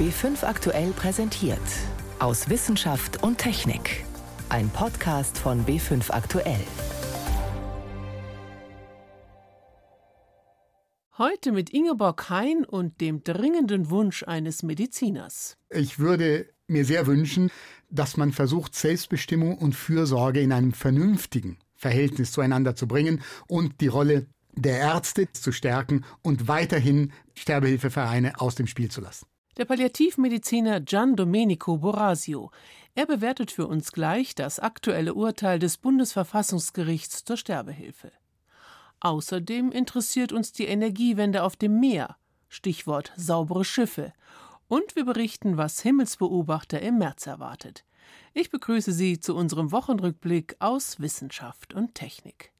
B5 aktuell präsentiert. Aus Wissenschaft und Technik. Ein Podcast von B5 aktuell. Heute mit Ingeborg Hein und dem dringenden Wunsch eines Mediziners. Ich würde mir sehr wünschen, dass man versucht, Selbstbestimmung und Fürsorge in einem vernünftigen Verhältnis zueinander zu bringen und die Rolle der Ärzte zu stärken und weiterhin Sterbehilfevereine aus dem Spiel zu lassen. Der Palliativmediziner Gian Domenico Borasio. Er bewertet für uns gleich das aktuelle Urteil des Bundesverfassungsgerichts zur Sterbehilfe. Außerdem interessiert uns die Energiewende auf dem Meer. Stichwort saubere Schiffe. Und wir berichten, was Himmelsbeobachter im März erwartet. Ich begrüße Sie zu unserem Wochenrückblick aus Wissenschaft und Technik.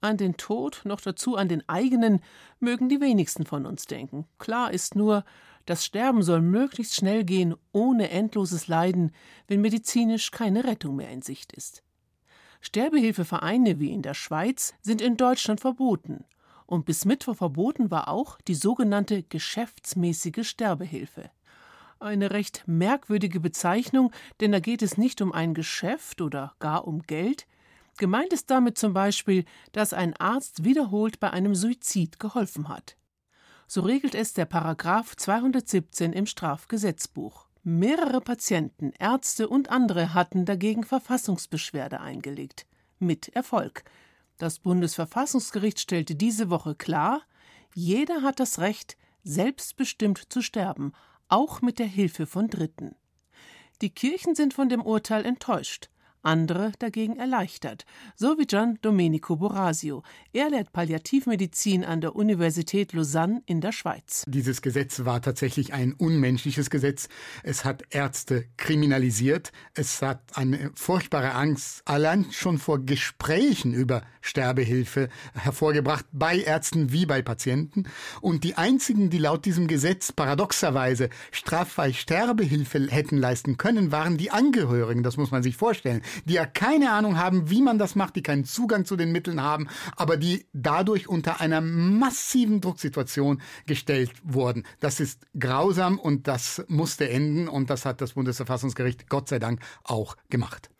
An den Tod, noch dazu an den eigenen, mögen die wenigsten von uns denken. Klar ist nur, das Sterben soll möglichst schnell gehen, ohne endloses Leiden, wenn medizinisch keine Rettung mehr in Sicht ist. Sterbehilfevereine wie in der Schweiz sind in Deutschland verboten. Und bis Mittwoch verboten war auch die sogenannte geschäftsmäßige Sterbehilfe. Eine recht merkwürdige Bezeichnung, denn da geht es nicht um ein Geschäft oder gar um Geld. Gemeint ist damit zum Beispiel, dass ein Arzt wiederholt bei einem Suizid geholfen hat. So regelt es der Paragraph 217 im Strafgesetzbuch. Mehrere Patienten, Ärzte und andere hatten dagegen Verfassungsbeschwerde eingelegt. Mit Erfolg. Das Bundesverfassungsgericht stellte diese Woche klar, jeder hat das Recht, selbstbestimmt zu sterben, auch mit der Hilfe von Dritten. Die Kirchen sind von dem Urteil enttäuscht andere dagegen erleichtert, so wie Gian Domenico Borasio. Er lehrt Palliativmedizin an der Universität Lausanne in der Schweiz. Dieses Gesetz war tatsächlich ein unmenschliches Gesetz. Es hat Ärzte kriminalisiert. Es hat eine furchtbare Angst allein schon vor Gesprächen über Sterbehilfe hervorgebracht, bei Ärzten wie bei Patienten. Und die einzigen, die laut diesem Gesetz paradoxerweise straffrei Sterbehilfe hätten leisten können, waren die Angehörigen. Das muss man sich vorstellen die ja keine Ahnung haben, wie man das macht, die keinen Zugang zu den Mitteln haben, aber die dadurch unter einer massiven Drucksituation gestellt wurden. Das ist grausam und das musste enden und das hat das Bundesverfassungsgericht Gott sei Dank auch gemacht.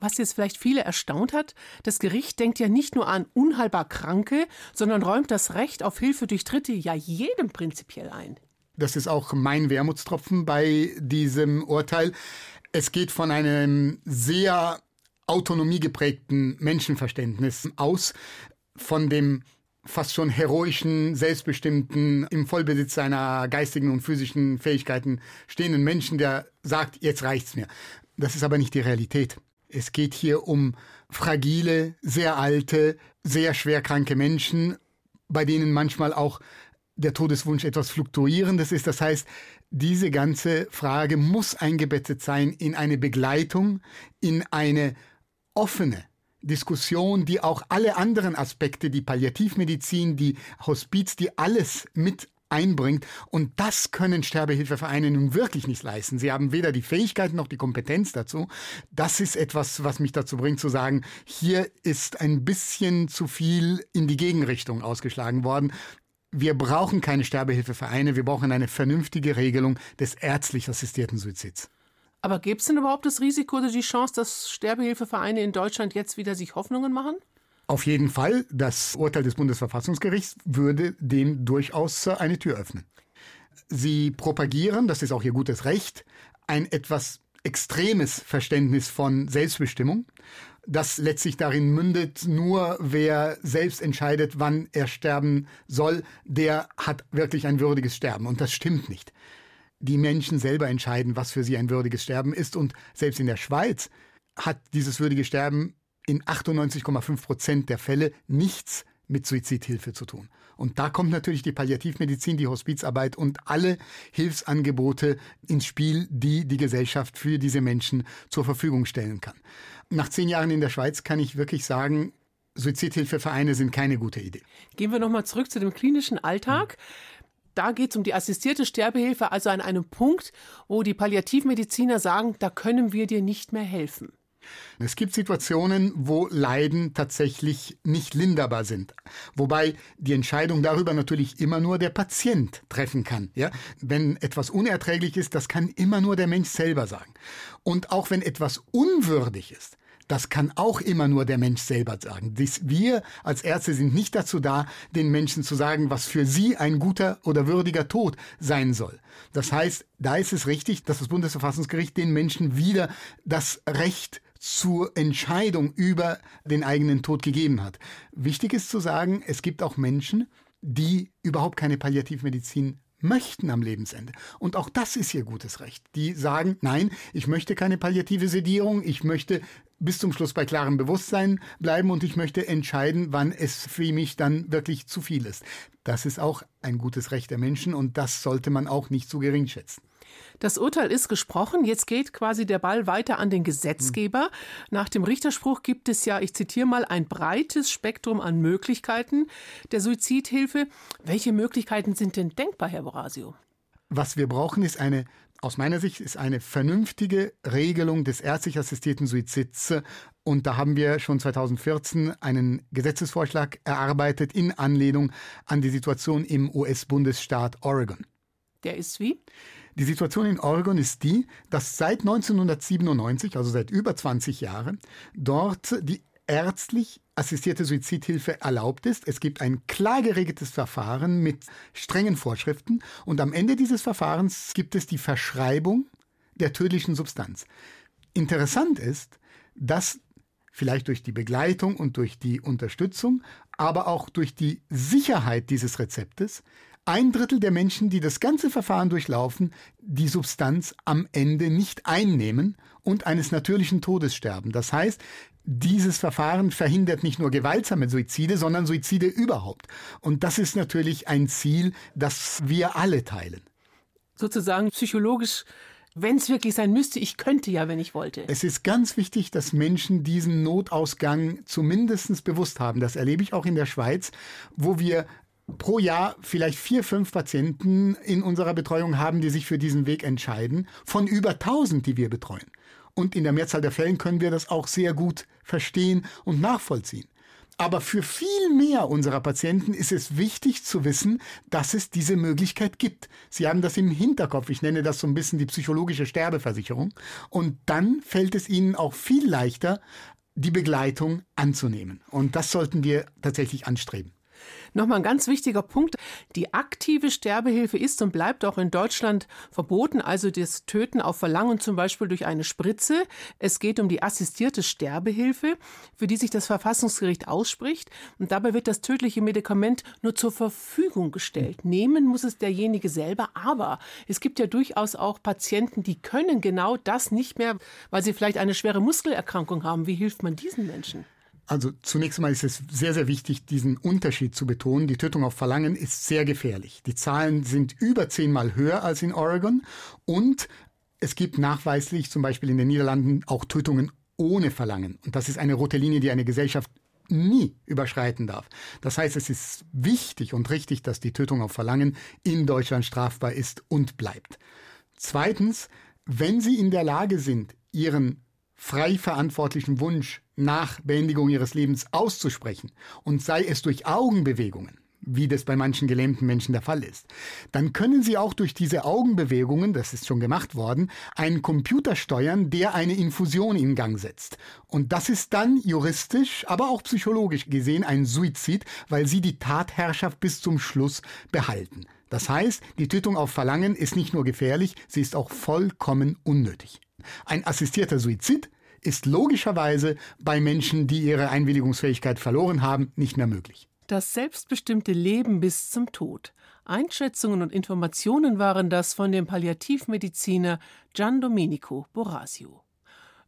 Was jetzt vielleicht viele erstaunt hat, das Gericht denkt ja nicht nur an unheilbar Kranke, sondern räumt das Recht auf Hilfe durch Dritte ja jedem prinzipiell ein. Das ist auch mein Wermutstropfen bei diesem Urteil. Es geht von einem sehr autonomiegeprägten Menschenverständnis aus, von dem fast schon heroischen, selbstbestimmten, im Vollbesitz seiner geistigen und physischen Fähigkeiten stehenden Menschen, der sagt, jetzt reicht's mir. Das ist aber nicht die Realität. Es geht hier um fragile, sehr alte, sehr schwerkranke Menschen, bei denen manchmal auch der Todeswunsch etwas fluktuierendes ist. Das heißt, diese ganze Frage muss eingebettet sein in eine Begleitung, in eine offene Diskussion, die auch alle anderen Aspekte, die Palliativmedizin, die Hospiz, die alles mit einbringt. Und das können Sterbehilfevereine nun wirklich nicht leisten. Sie haben weder die Fähigkeit noch die Kompetenz dazu. Das ist etwas, was mich dazu bringt zu sagen, hier ist ein bisschen zu viel in die Gegenrichtung ausgeschlagen worden wir brauchen keine Sterbehilfevereine, wir brauchen eine vernünftige Regelung des ärztlich assistierten Suizids. Aber gäbe es denn überhaupt das Risiko oder die Chance, dass Sterbehilfevereine in Deutschland jetzt wieder sich Hoffnungen machen? Auf jeden Fall. Das Urteil des Bundesverfassungsgerichts würde dem durchaus eine Tür öffnen. Sie propagieren, das ist auch ihr gutes Recht, ein etwas extremes Verständnis von Selbstbestimmung das letztlich darin mündet, nur wer selbst entscheidet, wann er sterben soll, der hat wirklich ein würdiges Sterben. Und das stimmt nicht. Die Menschen selber entscheiden, was für sie ein würdiges Sterben ist. Und selbst in der Schweiz hat dieses würdige Sterben in 98,5 Prozent der Fälle nichts mit Suizidhilfe zu tun. Und da kommt natürlich die Palliativmedizin, die Hospizarbeit und alle Hilfsangebote ins Spiel, die die Gesellschaft für diese Menschen zur Verfügung stellen kann. Nach zehn Jahren in der Schweiz kann ich wirklich sagen, Suizidhilfevereine sind keine gute Idee. Gehen wir nochmal zurück zu dem klinischen Alltag. Da geht es um die assistierte Sterbehilfe, also an einem Punkt, wo die Palliativmediziner sagen, da können wir dir nicht mehr helfen. Es gibt Situationen, wo Leiden tatsächlich nicht linderbar sind. Wobei die Entscheidung darüber natürlich immer nur der Patient treffen kann. Ja? Wenn etwas unerträglich ist, das kann immer nur der Mensch selber sagen. Und auch wenn etwas unwürdig ist, das kann auch immer nur der Mensch selber sagen. Wir als Ärzte sind nicht dazu da, den Menschen zu sagen, was für sie ein guter oder würdiger Tod sein soll. Das heißt, da ist es richtig, dass das Bundesverfassungsgericht den Menschen wieder das Recht zur Entscheidung über den eigenen Tod gegeben hat. Wichtig ist zu sagen, es gibt auch Menschen, die überhaupt keine Palliativmedizin möchten am Lebensende. Und auch das ist ihr gutes Recht. Die sagen, nein, ich möchte keine palliative Sedierung, ich möchte bis zum Schluss bei klarem Bewusstsein bleiben und ich möchte entscheiden, wann es für mich dann wirklich zu viel ist. Das ist auch ein gutes Recht der Menschen und das sollte man auch nicht zu gering schätzen. Das Urteil ist gesprochen. Jetzt geht quasi der Ball weiter an den Gesetzgeber. Nach dem Richterspruch gibt es ja, ich zitiere mal, ein breites Spektrum an Möglichkeiten der Suizidhilfe. Welche Möglichkeiten sind denn denkbar, Herr Borasio? Was wir brauchen, ist eine aus meiner Sicht ist eine vernünftige Regelung des ärztlich assistierten Suizids und da haben wir schon 2014 einen Gesetzesvorschlag erarbeitet in Anlehnung an die Situation im US-Bundesstaat Oregon. Der ist wie? Die Situation in Oregon ist die, dass seit 1997, also seit über 20 Jahren, dort die ärztlich assistierte Suizidhilfe erlaubt ist. Es gibt ein klar geregeltes Verfahren mit strengen Vorschriften und am Ende dieses Verfahrens gibt es die Verschreibung der tödlichen Substanz. Interessant ist, dass vielleicht durch die Begleitung und durch die Unterstützung, aber auch durch die Sicherheit dieses Rezeptes ein Drittel der Menschen, die das ganze Verfahren durchlaufen, die Substanz am Ende nicht einnehmen und eines natürlichen Todes sterben. Das heißt, dieses Verfahren verhindert nicht nur gewaltsame Suizide, sondern Suizide überhaupt. Und das ist natürlich ein Ziel, das wir alle teilen. Sozusagen psychologisch wenn es wirklich sein müsste, ich könnte ja, wenn ich wollte. Es ist ganz wichtig, dass Menschen diesen Notausgang zumindest bewusst haben. Das erlebe ich auch in der Schweiz, wo wir pro Jahr vielleicht vier, fünf Patienten in unserer Betreuung haben, die sich für diesen Weg entscheiden, von über 1000, die wir betreuen. Und in der Mehrzahl der Fällen können wir das auch sehr gut verstehen und nachvollziehen. Aber für viel mehr unserer Patienten ist es wichtig zu wissen, dass es diese Möglichkeit gibt. Sie haben das im Hinterkopf. Ich nenne das so ein bisschen die psychologische Sterbeversicherung. Und dann fällt es ihnen auch viel leichter, die Begleitung anzunehmen. Und das sollten wir tatsächlich anstreben. Nochmal ein ganz wichtiger Punkt. Die aktive Sterbehilfe ist und bleibt auch in Deutschland verboten, also das Töten auf Verlangen zum Beispiel durch eine Spritze. Es geht um die assistierte Sterbehilfe, für die sich das Verfassungsgericht ausspricht. Und dabei wird das tödliche Medikament nur zur Verfügung gestellt. Nehmen muss es derjenige selber, aber es gibt ja durchaus auch Patienten, die können genau das nicht mehr, weil sie vielleicht eine schwere Muskelerkrankung haben. Wie hilft man diesen Menschen? Also zunächst einmal ist es sehr, sehr wichtig, diesen Unterschied zu betonen. Die Tötung auf Verlangen ist sehr gefährlich. Die Zahlen sind über zehnmal höher als in Oregon und es gibt nachweislich zum Beispiel in den Niederlanden auch Tötungen ohne Verlangen. Und das ist eine rote Linie, die eine Gesellschaft nie überschreiten darf. Das heißt, es ist wichtig und richtig, dass die Tötung auf Verlangen in Deutschland strafbar ist und bleibt. Zweitens, wenn Sie in der Lage sind, Ihren frei verantwortlichen Wunsch nach Beendigung ihres Lebens auszusprechen und sei es durch Augenbewegungen, wie das bei manchen gelähmten Menschen der Fall ist, dann können Sie auch durch diese Augenbewegungen, das ist schon gemacht worden, einen Computer steuern, der eine Infusion in Gang setzt. Und das ist dann juristisch, aber auch psychologisch gesehen ein Suizid, weil Sie die Tatherrschaft bis zum Schluss behalten. Das heißt, die Tötung auf Verlangen ist nicht nur gefährlich, sie ist auch vollkommen unnötig. Ein assistierter Suizid ist logischerweise bei Menschen, die ihre Einwilligungsfähigkeit verloren haben, nicht mehr möglich. Das selbstbestimmte Leben bis zum Tod. Einschätzungen und Informationen waren das von dem Palliativmediziner Gian Domenico Borasio.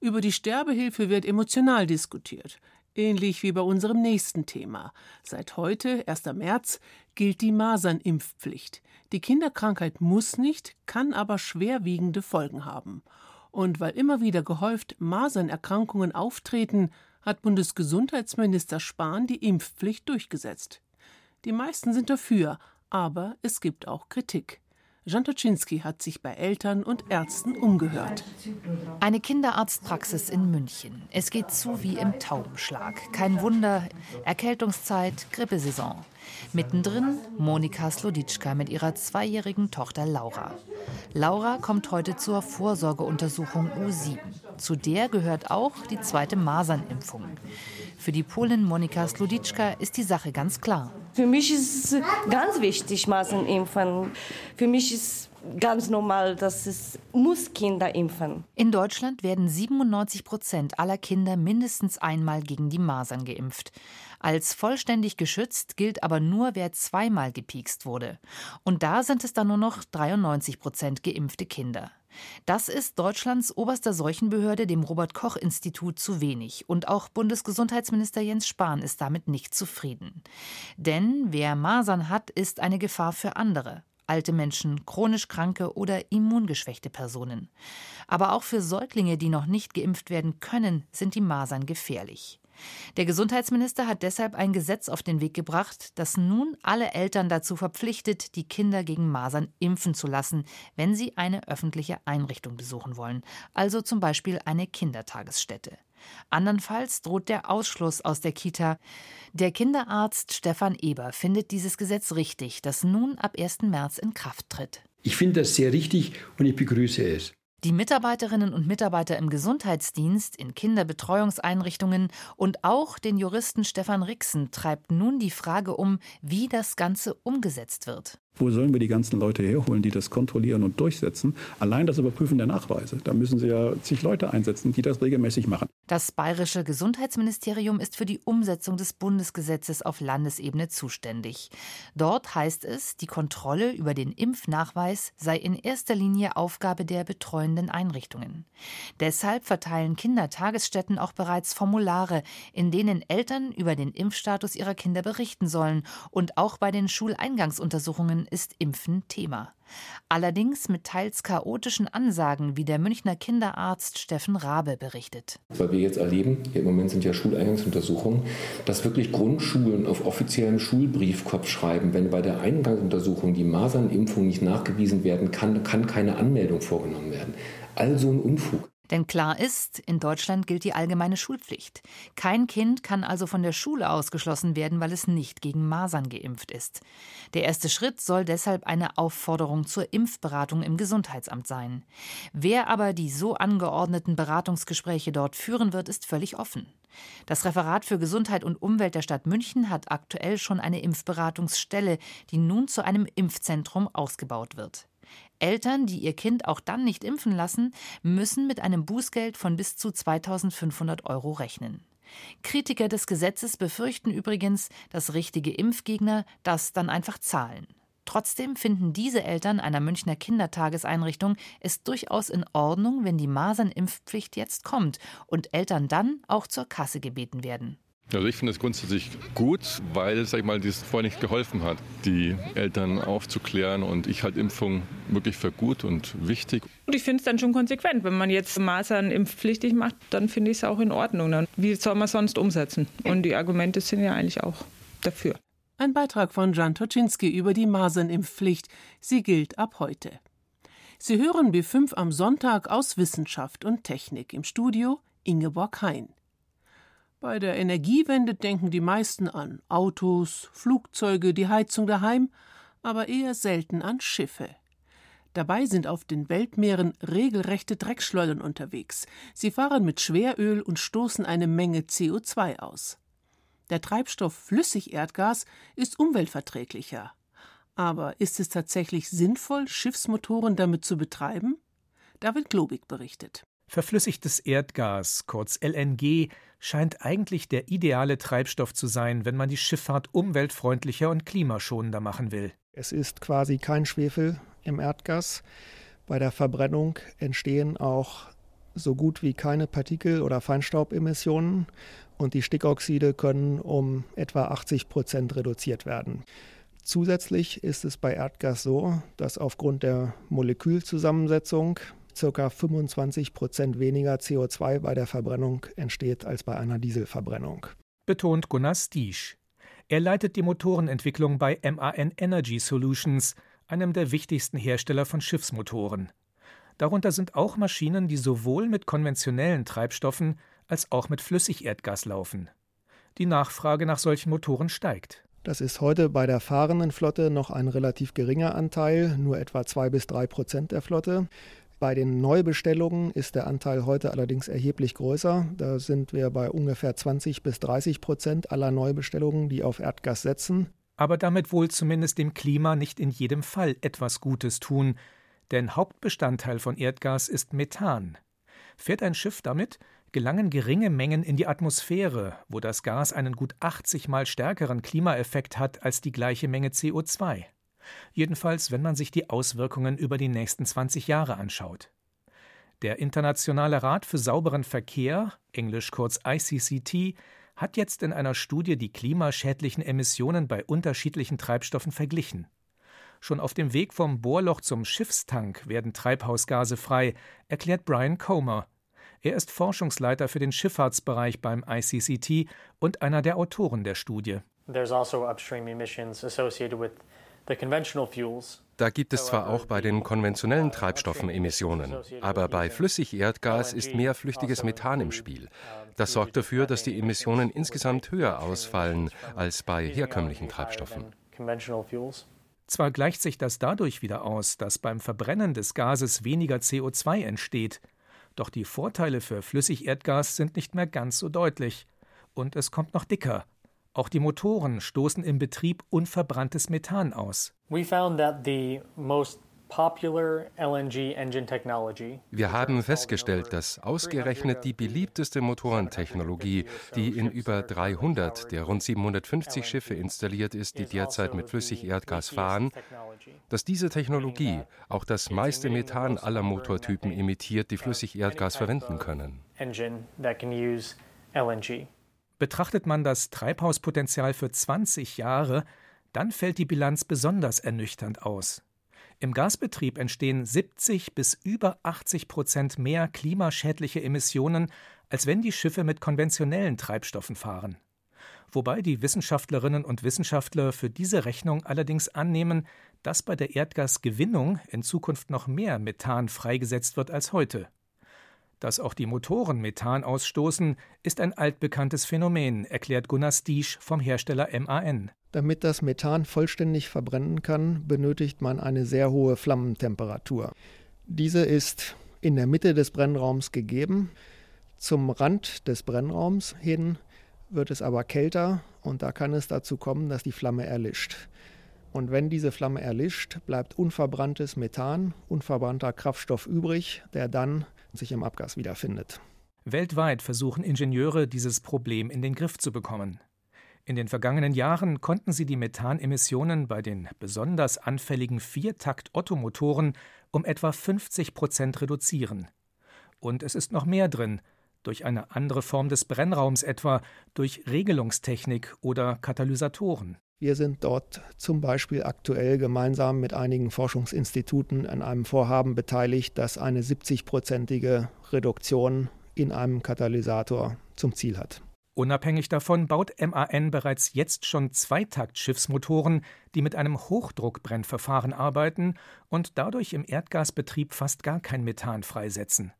Über die Sterbehilfe wird emotional diskutiert, ähnlich wie bei unserem nächsten Thema. Seit heute, 1. März, gilt die Masernimpfpflicht. Die Kinderkrankheit muss nicht, kann aber schwerwiegende Folgen haben. Und weil immer wieder gehäuft Masernerkrankungen auftreten, hat Bundesgesundheitsminister Spahn die Impfpflicht durchgesetzt. Die meisten sind dafür, aber es gibt auch Kritik. Jan Toczynski hat sich bei Eltern und Ärzten umgehört. Eine Kinderarztpraxis in München. Es geht zu wie im Taubenschlag. Kein Wunder, Erkältungszeit, Grippesaison. Mittendrin Monika Sloditschka mit ihrer zweijährigen Tochter Laura. Laura kommt heute zur Vorsorgeuntersuchung U7. Zu der gehört auch die zweite Masernimpfung. Für die Polin Monika Sloditschka ist die Sache ganz klar. Für mich ist es ganz wichtig, Masernimpfen. Für mich ist ganz normal, dass es muss Kinder impfen. In Deutschland werden 97 Prozent aller Kinder mindestens einmal gegen die Masern geimpft. Als vollständig geschützt gilt aber nur, wer zweimal gepiekst wurde. Und da sind es dann nur noch 93 Prozent geimpfte Kinder. Das ist Deutschlands oberster Seuchenbehörde, dem Robert Koch Institut, zu wenig. Und auch Bundesgesundheitsminister Jens Spahn ist damit nicht zufrieden. Denn wer Masern hat, ist eine Gefahr für andere alte Menschen, chronisch kranke oder immungeschwächte Personen. Aber auch für Säuglinge, die noch nicht geimpft werden können, sind die Masern gefährlich. Der Gesundheitsminister hat deshalb ein Gesetz auf den Weg gebracht, das nun alle Eltern dazu verpflichtet, die Kinder gegen Masern impfen zu lassen, wenn sie eine öffentliche Einrichtung besuchen wollen, also zum Beispiel eine Kindertagesstätte. Andernfalls droht der Ausschluss aus der Kita. Der Kinderarzt Stefan Eber findet dieses Gesetz richtig, das nun ab 1. März in Kraft tritt. Ich finde das sehr richtig und ich begrüße es. Die Mitarbeiterinnen und Mitarbeiter im Gesundheitsdienst, in Kinderbetreuungseinrichtungen und auch den Juristen Stefan Rixen treibt nun die Frage um, wie das Ganze umgesetzt wird. Wo sollen wir die ganzen Leute herholen, die das kontrollieren und durchsetzen? Allein das Überprüfen der Nachweise. Da müssen Sie ja zig Leute einsetzen, die das regelmäßig machen. Das bayerische Gesundheitsministerium ist für die Umsetzung des Bundesgesetzes auf Landesebene zuständig. Dort heißt es, die Kontrolle über den Impfnachweis sei in erster Linie Aufgabe der betreuenden Einrichtungen. Deshalb verteilen Kindertagesstätten auch bereits Formulare, in denen Eltern über den Impfstatus ihrer Kinder berichten sollen und auch bei den Schuleingangsuntersuchungen ist Impfen Thema. Allerdings mit teils chaotischen Ansagen, wie der Münchner Kinderarzt Steffen Rabe berichtet. Weil wir jetzt erleben, im Moment sind ja Schuleingangsuntersuchungen, dass wirklich Grundschulen auf offiziellen Schulbriefkopf schreiben, wenn bei der Eingangsuntersuchung die Masernimpfung nicht nachgewiesen werden kann, kann keine Anmeldung vorgenommen werden. Also ein Unfug. Denn klar ist, in Deutschland gilt die allgemeine Schulpflicht. Kein Kind kann also von der Schule ausgeschlossen werden, weil es nicht gegen Masern geimpft ist. Der erste Schritt soll deshalb eine Aufforderung zur Impfberatung im Gesundheitsamt sein. Wer aber die so angeordneten Beratungsgespräche dort führen wird, ist völlig offen. Das Referat für Gesundheit und Umwelt der Stadt München hat aktuell schon eine Impfberatungsstelle, die nun zu einem Impfzentrum ausgebaut wird. Eltern, die ihr Kind auch dann nicht impfen lassen, müssen mit einem Bußgeld von bis zu 2500 Euro rechnen. Kritiker des Gesetzes befürchten übrigens, dass richtige Impfgegner das dann einfach zahlen. Trotzdem finden diese Eltern einer Münchner Kindertageseinrichtung es durchaus in Ordnung, wenn die Masernimpfpflicht jetzt kommt und Eltern dann auch zur Kasse gebeten werden. Also ich finde es grundsätzlich gut, weil, sag ich mal, das vorher nicht geholfen hat, die Eltern aufzuklären und ich halte Impfung wirklich für gut und wichtig. Und ich finde es dann schon konsequent, wenn man jetzt Masern impfpflichtig macht, dann finde ich es auch in Ordnung. Wie soll man es sonst umsetzen? Und die Argumente sind ja eigentlich auch dafür. Ein Beitrag von Jan Toczynski über die Masernimpfpflicht. Sie gilt ab heute. Sie hören B5 am Sonntag aus Wissenschaft und Technik im Studio Ingeborg Hein. Bei der Energiewende denken die meisten an Autos, Flugzeuge, die Heizung daheim, aber eher selten an Schiffe. Dabei sind auf den Weltmeeren regelrechte Dreckschleudern unterwegs. Sie fahren mit Schweröl und stoßen eine Menge CO2 aus. Der Treibstoff Flüssigerdgas ist umweltverträglicher. Aber ist es tatsächlich sinnvoll, Schiffsmotoren damit zu betreiben? David Globig berichtet. Verflüssigtes Erdgas, kurz LNG, scheint eigentlich der ideale Treibstoff zu sein, wenn man die Schifffahrt umweltfreundlicher und klimaschonender machen will. Es ist quasi kein Schwefel im Erdgas. Bei der Verbrennung entstehen auch so gut wie keine Partikel- oder Feinstaubemissionen und die Stickoxide können um etwa 80 Prozent reduziert werden. Zusätzlich ist es bei Erdgas so, dass aufgrund der Molekülzusammensetzung ca. 25 Prozent weniger CO2 bei der Verbrennung entsteht als bei einer Dieselverbrennung. Betont Gunnar Stiesch. Er leitet die Motorenentwicklung bei MAN Energy Solutions, einem der wichtigsten Hersteller von Schiffsmotoren. Darunter sind auch Maschinen, die sowohl mit konventionellen Treibstoffen als auch mit Flüssigerdgas laufen. Die Nachfrage nach solchen Motoren steigt. Das ist heute bei der fahrenden Flotte noch ein relativ geringer Anteil, nur etwa zwei bis drei Prozent der Flotte. Bei den Neubestellungen ist der Anteil heute allerdings erheblich größer. Da sind wir bei ungefähr 20 bis 30 Prozent aller Neubestellungen, die auf Erdgas setzen. Aber damit wohl zumindest dem Klima nicht in jedem Fall etwas Gutes tun, denn Hauptbestandteil von Erdgas ist Methan. Fährt ein Schiff damit, gelangen geringe Mengen in die Atmosphäre, wo das Gas einen gut 80 mal stärkeren Klimaeffekt hat als die gleiche Menge CO2 jedenfalls wenn man sich die Auswirkungen über die nächsten 20 Jahre anschaut. Der Internationale Rat für sauberen Verkehr, englisch kurz ICCT, hat jetzt in einer Studie die klimaschädlichen Emissionen bei unterschiedlichen Treibstoffen verglichen. Schon auf dem Weg vom Bohrloch zum Schiffstank werden Treibhausgase frei, erklärt Brian Comer. Er ist Forschungsleiter für den Schifffahrtsbereich beim ICCT und einer der Autoren der Studie. There's also upstream emissions associated with da gibt es zwar auch bei den konventionellen Treibstoffen Emissionen, aber bei Flüssigerdgas ist mehr flüchtiges Methan im Spiel. Das sorgt dafür, dass die Emissionen insgesamt höher ausfallen als bei herkömmlichen Treibstoffen. Zwar gleicht sich das dadurch wieder aus, dass beim Verbrennen des Gases weniger CO2 entsteht, doch die Vorteile für Flüssigerdgas sind nicht mehr ganz so deutlich. Und es kommt noch dicker. Auch die Motoren stoßen im Betrieb unverbranntes Methan aus. Wir haben festgestellt, dass ausgerechnet die beliebteste Motorentechnologie, die in über 300 der rund 750 Schiffe installiert ist, die derzeit mit Flüssigerdgas fahren, dass diese Technologie auch das meiste Methan aller Motortypen emittiert, die Flüssigerdgas verwenden können. Betrachtet man das Treibhauspotenzial für 20 Jahre, dann fällt die Bilanz besonders ernüchternd aus. Im Gasbetrieb entstehen 70 bis über 80 Prozent mehr klimaschädliche Emissionen, als wenn die Schiffe mit konventionellen Treibstoffen fahren. Wobei die Wissenschaftlerinnen und Wissenschaftler für diese Rechnung allerdings annehmen, dass bei der Erdgasgewinnung in Zukunft noch mehr Methan freigesetzt wird als heute. Dass auch die Motoren Methan ausstoßen, ist ein altbekanntes Phänomen, erklärt Gunnar Stiesch vom Hersteller MAN. Damit das Methan vollständig verbrennen kann, benötigt man eine sehr hohe Flammentemperatur. Diese ist in der Mitte des Brennraums gegeben. Zum Rand des Brennraums hin wird es aber kälter und da kann es dazu kommen, dass die Flamme erlischt. Und wenn diese Flamme erlischt, bleibt unverbranntes Methan, unverbrannter Kraftstoff übrig, der dann sich im Abgas wiederfindet. Weltweit versuchen Ingenieure, dieses Problem in den Griff zu bekommen. In den vergangenen Jahren konnten sie die Methanemissionen bei den besonders anfälligen Viertakt-Ottomotoren um etwa 50 Prozent reduzieren. Und es ist noch mehr drin, durch eine andere Form des Brennraums etwa, durch Regelungstechnik oder Katalysatoren. Wir sind dort zum Beispiel aktuell gemeinsam mit einigen Forschungsinstituten an einem Vorhaben beteiligt, das eine 70-prozentige Reduktion in einem Katalysator zum Ziel hat. Unabhängig davon baut MAN bereits jetzt schon Zweitakt-Schiffsmotoren, die mit einem Hochdruckbrennverfahren arbeiten und dadurch im Erdgasbetrieb fast gar kein Methan freisetzen.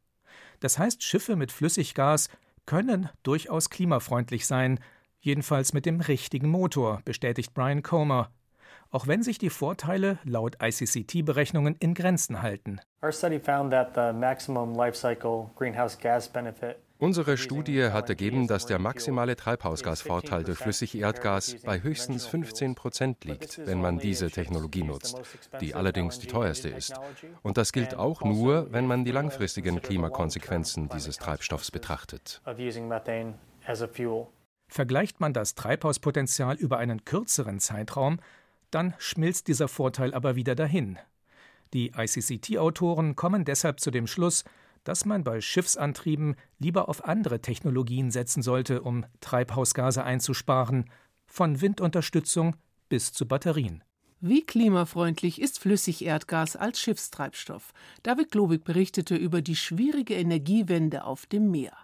Das heißt, Schiffe mit Flüssiggas können durchaus klimafreundlich sein, Jedenfalls mit dem richtigen Motor, bestätigt Brian Comer. Auch wenn sich die Vorteile laut ICCT-Berechnungen in Grenzen halten. Unsere Studie hat ergeben, dass der maximale Treibhausgasvorteil durch Flüssigerdgas bei höchstens 15 Prozent liegt, wenn man diese Technologie nutzt, die allerdings die teuerste ist. Und das gilt auch nur, wenn man die langfristigen Klimakonsequenzen dieses Treibstoffs betrachtet. Vergleicht man das Treibhauspotenzial über einen kürzeren Zeitraum, dann schmilzt dieser Vorteil aber wieder dahin. Die ICCT-Autoren kommen deshalb zu dem Schluss, dass man bei Schiffsantrieben lieber auf andere Technologien setzen sollte, um Treibhausgase einzusparen, von Windunterstützung bis zu Batterien. Wie klimafreundlich ist Flüssigerdgas als Schiffstreibstoff? David Globig berichtete über die schwierige Energiewende auf dem Meer.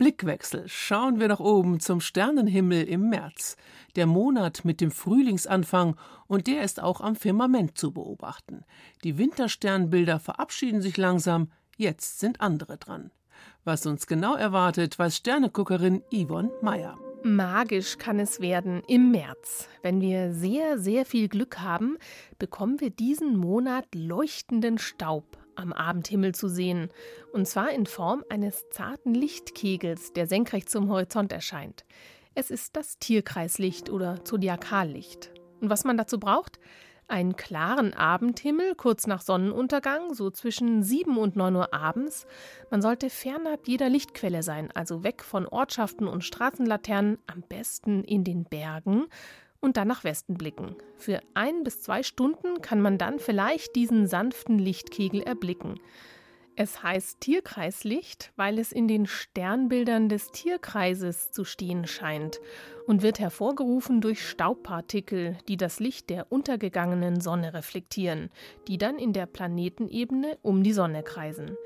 Blickwechsel. Schauen wir nach oben zum Sternenhimmel im März. Der Monat mit dem Frühlingsanfang und der ist auch am Firmament zu beobachten. Die Wintersternbilder verabschieden sich langsam, jetzt sind andere dran. Was uns genau erwartet, weiß Sterneguckerin Yvonne Meyer. Magisch kann es werden im März. Wenn wir sehr, sehr viel Glück haben, bekommen wir diesen Monat leuchtenden Staub am Abendhimmel zu sehen, und zwar in Form eines zarten Lichtkegels, der senkrecht zum Horizont erscheint. Es ist das Tierkreislicht oder Zodiakallicht. Und was man dazu braucht? Einen klaren Abendhimmel kurz nach Sonnenuntergang, so zwischen 7 und 9 Uhr abends. Man sollte fernab jeder Lichtquelle sein, also weg von Ortschaften und Straßenlaternen, am besten in den Bergen und dann nach Westen blicken. Für ein bis zwei Stunden kann man dann vielleicht diesen sanften Lichtkegel erblicken. Es heißt Tierkreislicht, weil es in den Sternbildern des Tierkreises zu stehen scheint und wird hervorgerufen durch Staubpartikel, die das Licht der untergegangenen Sonne reflektieren, die dann in der Planetenebene um die Sonne kreisen.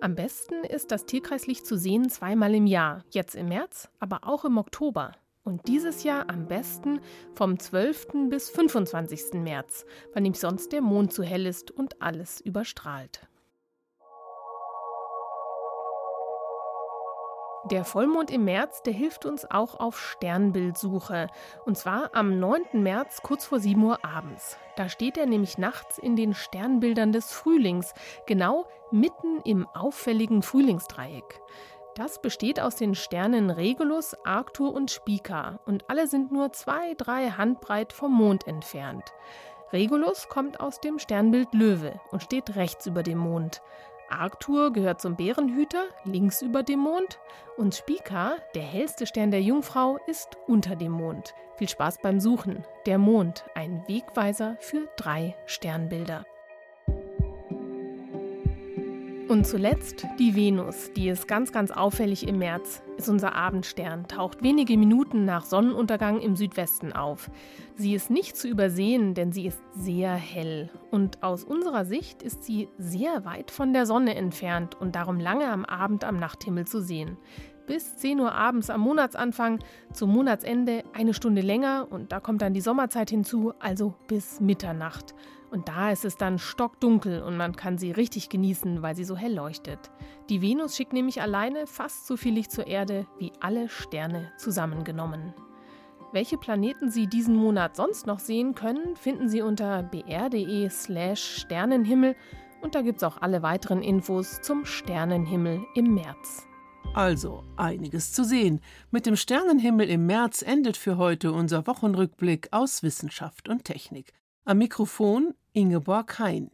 Am besten ist das Tierkreislicht zu sehen zweimal im Jahr, jetzt im März, aber auch im Oktober. Und dieses Jahr am besten vom 12. bis 25. März, wann ihm sonst der Mond zu hell ist und alles überstrahlt. Der Vollmond im März, der hilft uns auch auf Sternbildsuche. Und zwar am 9. März kurz vor 7 Uhr abends. Da steht er nämlich nachts in den Sternbildern des Frühlings, genau mitten im auffälligen Frühlingsdreieck. Das besteht aus den Sternen Regulus, Arctur und Spica und alle sind nur zwei, drei Handbreit vom Mond entfernt. Regulus kommt aus dem Sternbild Löwe und steht rechts über dem Mond. Arctur gehört zum Bärenhüter, links über dem Mond. Und Spica, der hellste Stern der Jungfrau, ist unter dem Mond. Viel Spaß beim Suchen. Der Mond, ein Wegweiser für drei Sternbilder. Und zuletzt die Venus, die ist ganz, ganz auffällig im März, ist unser Abendstern, taucht wenige Minuten nach Sonnenuntergang im Südwesten auf. Sie ist nicht zu übersehen, denn sie ist sehr hell. Und aus unserer Sicht ist sie sehr weit von der Sonne entfernt und darum lange am Abend am Nachthimmel zu sehen bis 10 Uhr abends am Monatsanfang, zum Monatsende eine Stunde länger und da kommt dann die Sommerzeit hinzu, also bis Mitternacht. Und da ist es dann stockdunkel und man kann sie richtig genießen, weil sie so hell leuchtet. Die Venus schickt nämlich alleine fast so viel Licht zur Erde wie alle Sterne zusammengenommen. Welche Planeten Sie diesen Monat sonst noch sehen können, finden Sie unter br.de/slash Sternenhimmel und da gibt es auch alle weiteren Infos zum Sternenhimmel im März. Also einiges zu sehen. Mit dem Sternenhimmel im März endet für heute unser Wochenrückblick aus Wissenschaft und Technik. Am Mikrofon Ingeborg Hein.